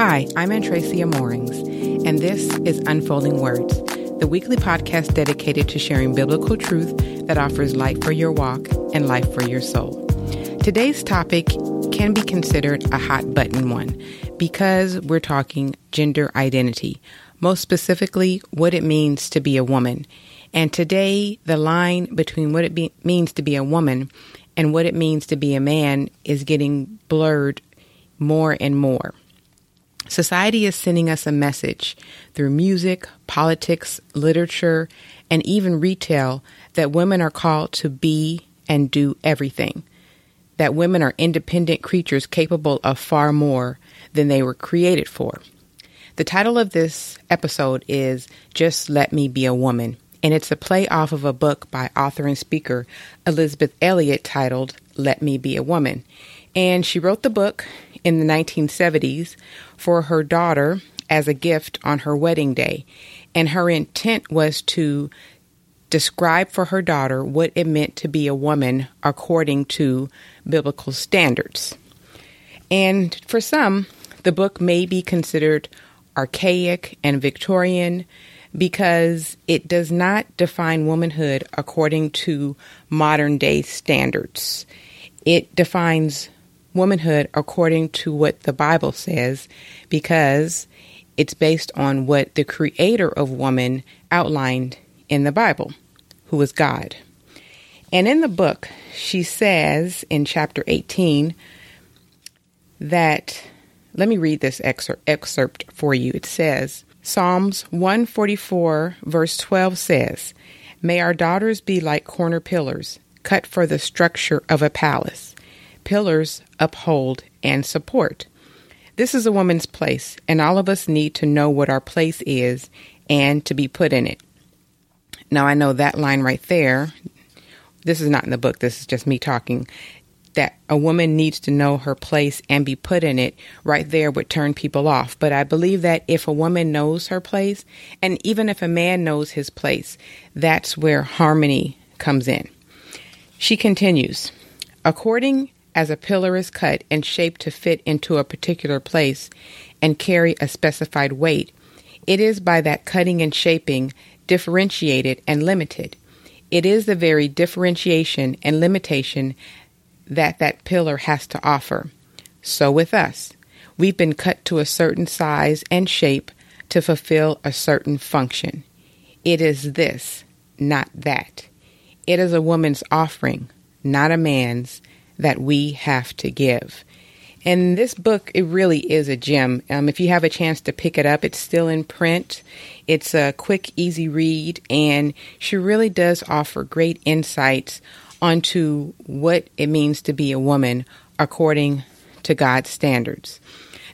Hi, I'm Antracia Moorings, and this is Unfolding Words, the weekly podcast dedicated to sharing biblical truth that offers light for your walk and life for your soul. Today's topic can be considered a hot button one because we're talking gender identity, most specifically, what it means to be a woman. And today, the line between what it be- means to be a woman and what it means to be a man is getting blurred more and more. Society is sending us a message through music, politics, literature, and even retail that women are called to be and do everything. That women are independent creatures capable of far more than they were created for. The title of this episode is Just Let Me Be a Woman, and it's a play off of a book by author and speaker Elisabeth Elliot titled Let Me Be a Woman. And she wrote the book in the 1970s for her daughter as a gift on her wedding day. And her intent was to describe for her daughter what it meant to be a woman according to biblical standards. And for some, the book may be considered archaic and Victorian because it does not define womanhood according to modern day standards. It defines womanhood according to what the Bible says because it's based on what the creator of woman outlined in the Bible, who is God. And in the book, she says in chapter 18 that, let me read this excerpt, excerpt for you. It says, Psalms 144, verse 12 says, May our daughters be like corner pillars, cut for the structure of a palace pillars uphold and support. This is a woman's place, and all of us need to know what our place is and to be put in it. Now, I know that line right there, this is not in the book, this is just me talking, that a woman needs to know her place and be put in it right there would turn people off. But I believe that if a woman knows her place, and even if a man knows his place, that's where harmony comes in. She continues According as a pillar is cut and shaped to fit into a particular place and carry a specified weight, it is by that cutting and shaping differentiated and limited. It is the very differentiation and limitation that that pillar has to offer. So with us, we've been cut to a certain size and shape to fulfill a certain function. It is this, not that. It is a woman's offering, not a man's, that we have to give. And this book, it really is a gem. Um, if you have a chance to pick it up, it's still in print. It's a quick, easy read, and she really does offer great insights onto what it means to be a woman according to God's standards.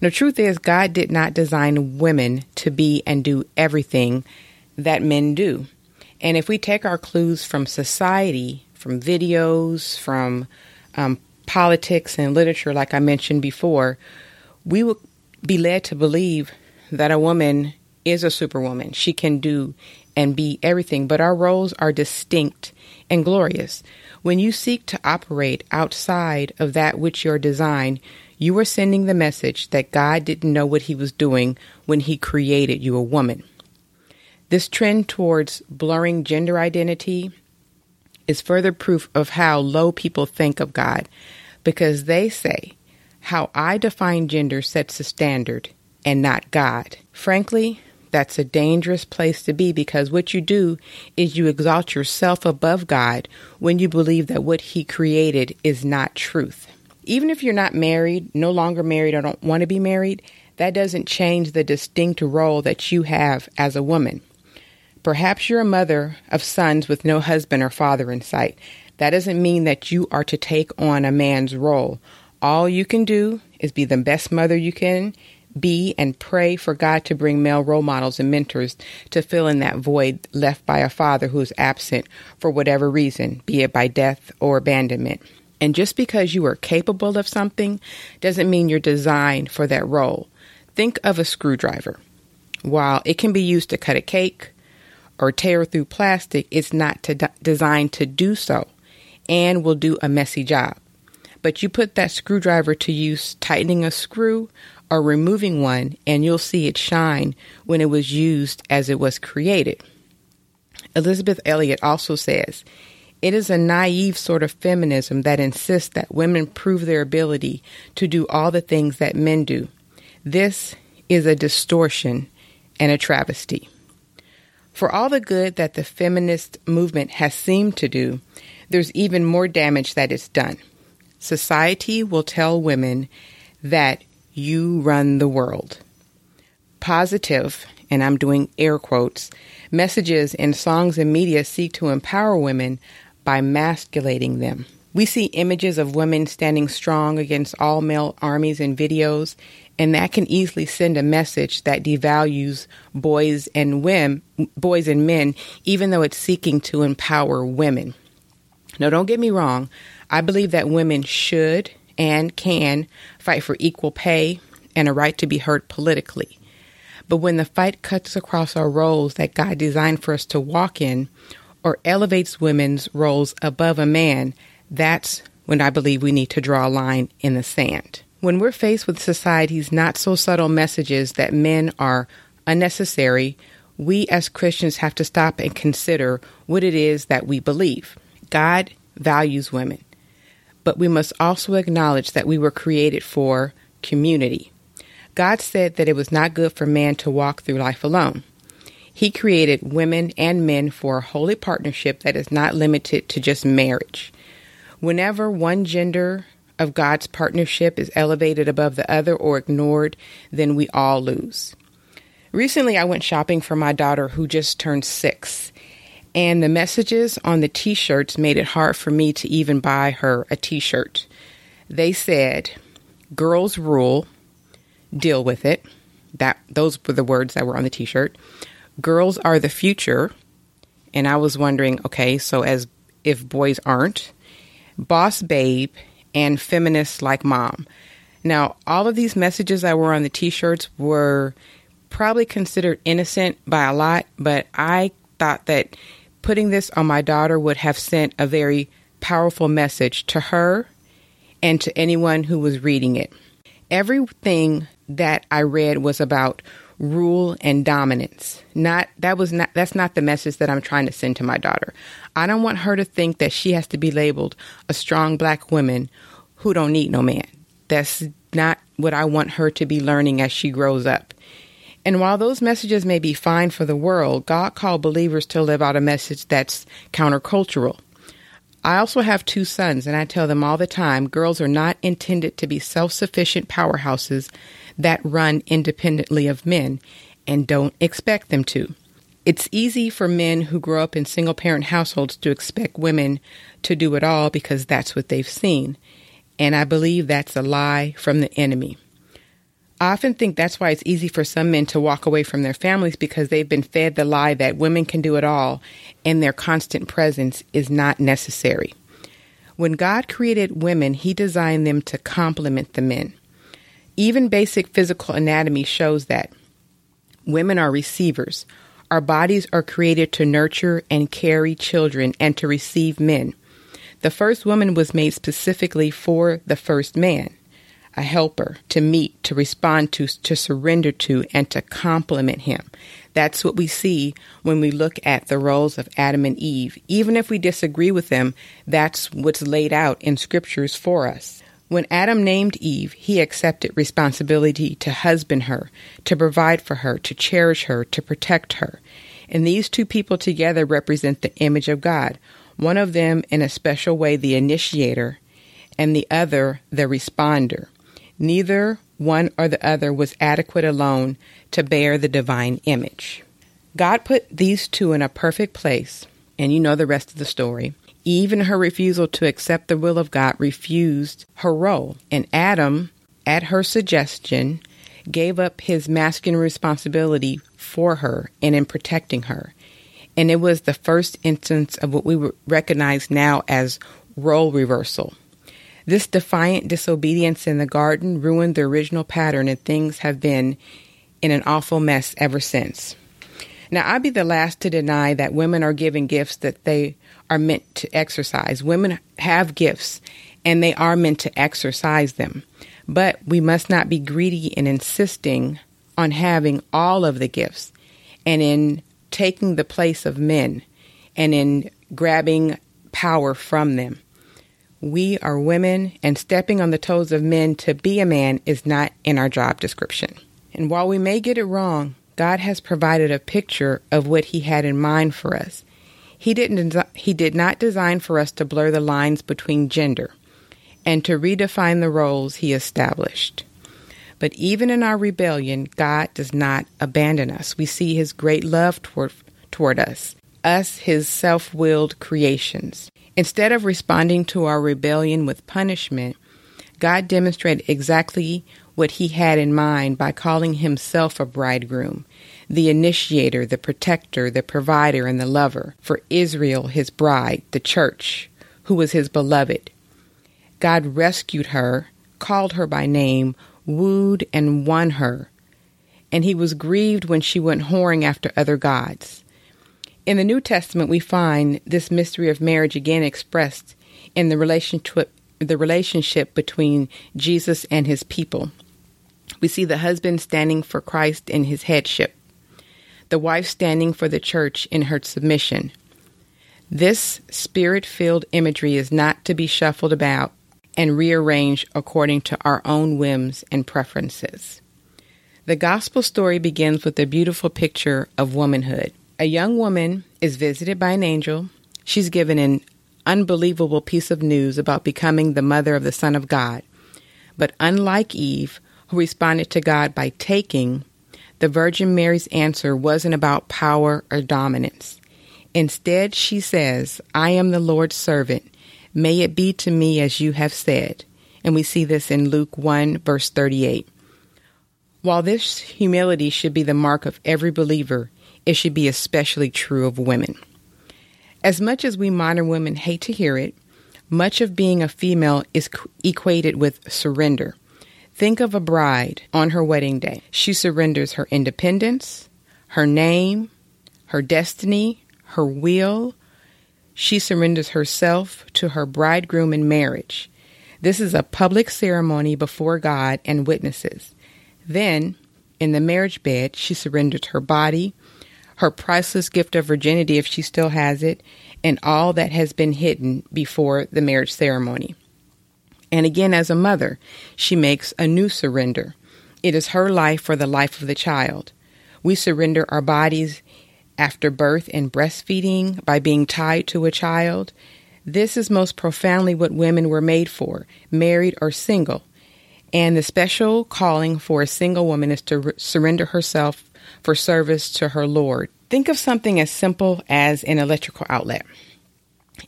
the truth is, God did not design women to be and do everything that men do. And if we take our clues from society, from videos, from um, politics and literature, like I mentioned before, we would be led to believe that a woman is a superwoman. She can do and be everything, but our roles are distinct and glorious. When you seek to operate outside of that which you're designed, you are sending the message that God didn't know what He was doing when He created you a woman. This trend towards blurring gender identity is further proof of how low people think of God because they say, How I define gender sets the standard and not God. Frankly, that's a dangerous place to be because what you do is you exalt yourself above God when you believe that what He created is not truth. Even if you're not married, no longer married, or don't want to be married, that doesn't change the distinct role that you have as a woman. Perhaps you're a mother of sons with no husband or father in sight. That doesn't mean that you are to take on a man's role. All you can do is be the best mother you can be and pray for God to bring male role models and mentors to fill in that void left by a father who is absent for whatever reason, be it by death or abandonment. And just because you are capable of something doesn't mean you're designed for that role. Think of a screwdriver. While it can be used to cut a cake, or tear through plastic, it's not to d- designed to do so and will do a messy job. But you put that screwdriver to use tightening a screw or removing one, and you'll see it shine when it was used as it was created. Elisabeth Elliot also says, it is a naive sort of feminism that insists that women prove their ability to do all the things that men do. This is a distortion and a travesty. For all the good that the feminist movement has seemed to do, there's even more damage that it's done. Society will tell women that you run the world. Positive, and I'm doing air quotes, messages in songs and media seek to empower women by masculating them. We see images of women standing strong against all male armies in videos, and that can easily send a message that devalues boys and women, boys and men, even though it's seeking to empower women. Now, don't get me wrong. I believe that women should and can fight for equal pay and a right to be heard politically. But when the fight cuts across our roles that God designed for us to walk in or elevates women's roles above a man, that's when I believe we need to draw a line in the sand. When we're faced with society's not so subtle messages that men are unnecessary, we as Christians have to stop and consider what it is that we believe. God values women, but we must also acknowledge that we were created for community. God said that it was not good for man to walk through life alone. He created women and men for a holy partnership that is not limited to just marriage. Whenever one gender of God's partnership is elevated above the other or ignored, then we all lose. Recently, I went shopping for my daughter who just turned six, and the messages on the t shirts made it hard for me to even buy her a t shirt. They said, Girls rule, deal with it. That those were the words that were on the t shirt. Girls are the future. And I was wondering, okay, so as if boys aren't, boss babe and feminists like mom. Now, all of these messages that were on the t shirts were probably considered innocent by a lot, but I thought that putting this on my daughter would have sent a very powerful message to her and to anyone who was reading it. Everything that I read was about rule and dominance. Not that was not that's not the message that I'm trying to send to my daughter. I don't want her to think that she has to be labeled a strong black woman who don't need no man. That's not what I want her to be learning as she grows up. And while those messages may be fine for the world, God called believers to live out a message that's countercultural. I also have two sons, and I tell them all the time girls are not intended to be self sufficient powerhouses that run independently of men, and don't expect them to. It's easy for men who grow up in single parent households to expect women to do it all because that's what they've seen. And I believe that's a lie from the enemy. I often think that's why it's easy for some men to walk away from their families because they've been fed the lie that women can do it all and their constant presence is not necessary. When God created women, He designed them to complement the men. Even basic physical anatomy shows that women are receivers. Our bodies are created to nurture and carry children and to receive men. The first woman was made specifically for the first man a helper to meet, to respond to, to surrender to, and to complement him. That's what we see when we look at the roles of Adam and Eve. Even if we disagree with them, that's what's laid out in scriptures for us. When Adam named Eve, he accepted responsibility to husband her, to provide for her, to cherish her, to protect her. And these two people together represent the image of God. One of them, in a special way, the initiator, and the other, the responder. Neither one or the other was adequate alone to bear the divine image. God put these two in a perfect place, and you know the rest of the story. Even her refusal to accept the will of God refused her role, and Adam, at her suggestion, gave up his masculine responsibility for her and in protecting her. And it was the first instance of what we recognize now as role reversal. This defiant disobedience in the garden ruined the original pattern, and things have been in an awful mess ever since. Now, I'd be the last to deny that women are given gifts that they are meant to exercise. Women have gifts, and they are meant to exercise them. But we must not be greedy in insisting on having all of the gifts and in taking the place of men and in grabbing power from them. We are women, and stepping on the toes of men to be a man is not in our job description. And while we may get it wrong, God has provided a picture of what He had in mind for us. He didn't he did not design for us to blur the lines between gender and to redefine the roles he established. But even in our rebellion, God does not abandon us. We see his great love toward toward us, us his self-willed creations. Instead of responding to our rebellion with punishment, God demonstrated exactly what he had in mind by calling himself a bridegroom the initiator, the protector, the provider, and the lover, for Israel, his bride, the church, who was his beloved. God rescued her, called her by name, wooed and won her, and he was grieved when she went whoring after other gods. In the New Testament, we find this mystery of marriage again expressed in the relationship, the relationship between Jesus and his people. We see the husband standing for Christ in his headship, the wife standing for the church in her submission. This spirit filled imagery is not to be shuffled about and rearranged according to our own whims and preferences. The gospel story begins with a beautiful picture of womanhood. A young woman is visited by an angel. She's given an unbelievable piece of news about becoming the mother of the Son of God. But unlike Eve, who responded to God by taking, the Virgin Mary's answer wasn't about power or dominance. Instead, she says, I am the Lord's servant. May it be to me as you have said. And we see this in Luke 1, verse 38. While this humility should be the mark of every believer, it should be especially true of women. As much as we modern women hate to hear it, much of being a female is equated with surrender. Think of a bride on her wedding day. She surrenders her independence, her name, her destiny, her will. She surrenders herself to her bridegroom in marriage. This is a public ceremony before God and witnesses. Then, in the marriage bed, she surrenders her body, her priceless gift of virginity if she still has it, and all that has been hidden before the marriage ceremony. And again, as a mother, she makes a new surrender. It is her life for the life of the child. We surrender our bodies after birth and breastfeeding by being tied to a child. This is most profoundly what women were made for, married or single. And the special calling for a single woman is to re- surrender herself for service to her Lord. Think of something as simple as an electrical outlet.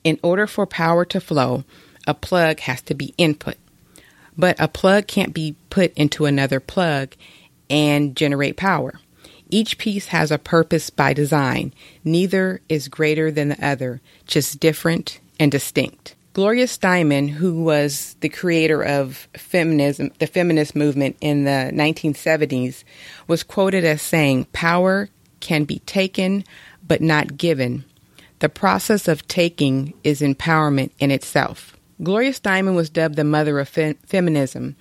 In order for power to flow, a plug has to be input. But a plug can't be put into another plug and generate power. Each piece has a purpose by design. Neither is greater than the other, just different and distinct. Gloria Steinem, who was the creator of feminism, the feminist movement in the 1970s, was quoted as saying, Power can be taken but not given. The process of taking is empowerment in itself. Gloria Steinem was dubbed the mother of fe- feminism,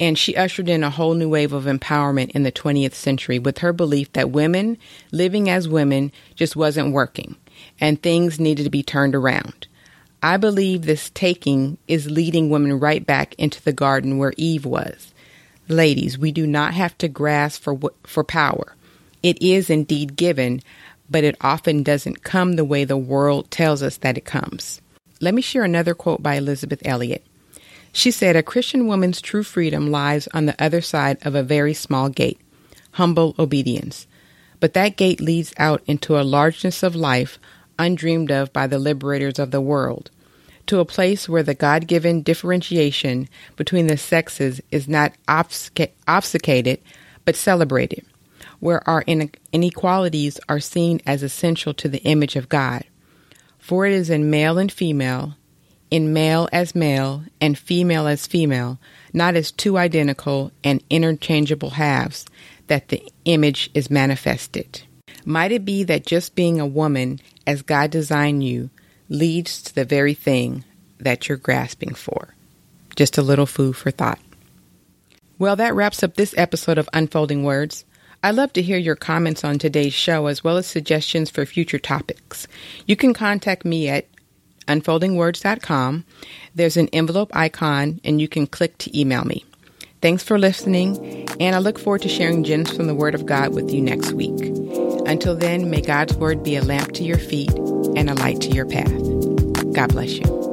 and she ushered in a whole new wave of empowerment in the 20th century with her belief that women living as women just wasn't working and things needed to be turned around. I believe this taking is leading women right back into the garden where Eve was. Ladies, we do not have to grasp for for power. It is indeed given, but it often doesn't come the way the world tells us that it comes. Let me share another quote by Elisabeth Elliot. She said, A Christian woman's true freedom lies on the other side of a very small gate humble obedience. But that gate leads out into a largeness of life undreamed of by the liberators of the world, to a place where the God given differentiation between the sexes is not obfuscated but celebrated, where our inequalities are seen as essential to the image of God for it is in male and female, in male as male, and female as female, not as two identical and interchangeable halves, that the image is manifested. Might it be that just being a woman as God designed you leads to the very thing that you're grasping for? Just a little food for thought. Well, that wraps up this episode of Unfolding Words. I'd love to hear your comments on today's show as well as suggestions for future topics. You can contact me at unfoldingwords.com. There's an envelope icon and you can click to email me. Thanks for listening, and I look forward to sharing gems from the Word of God with you next week. Until then, may God's Word be a lamp to your feet and a light to your path. God bless you.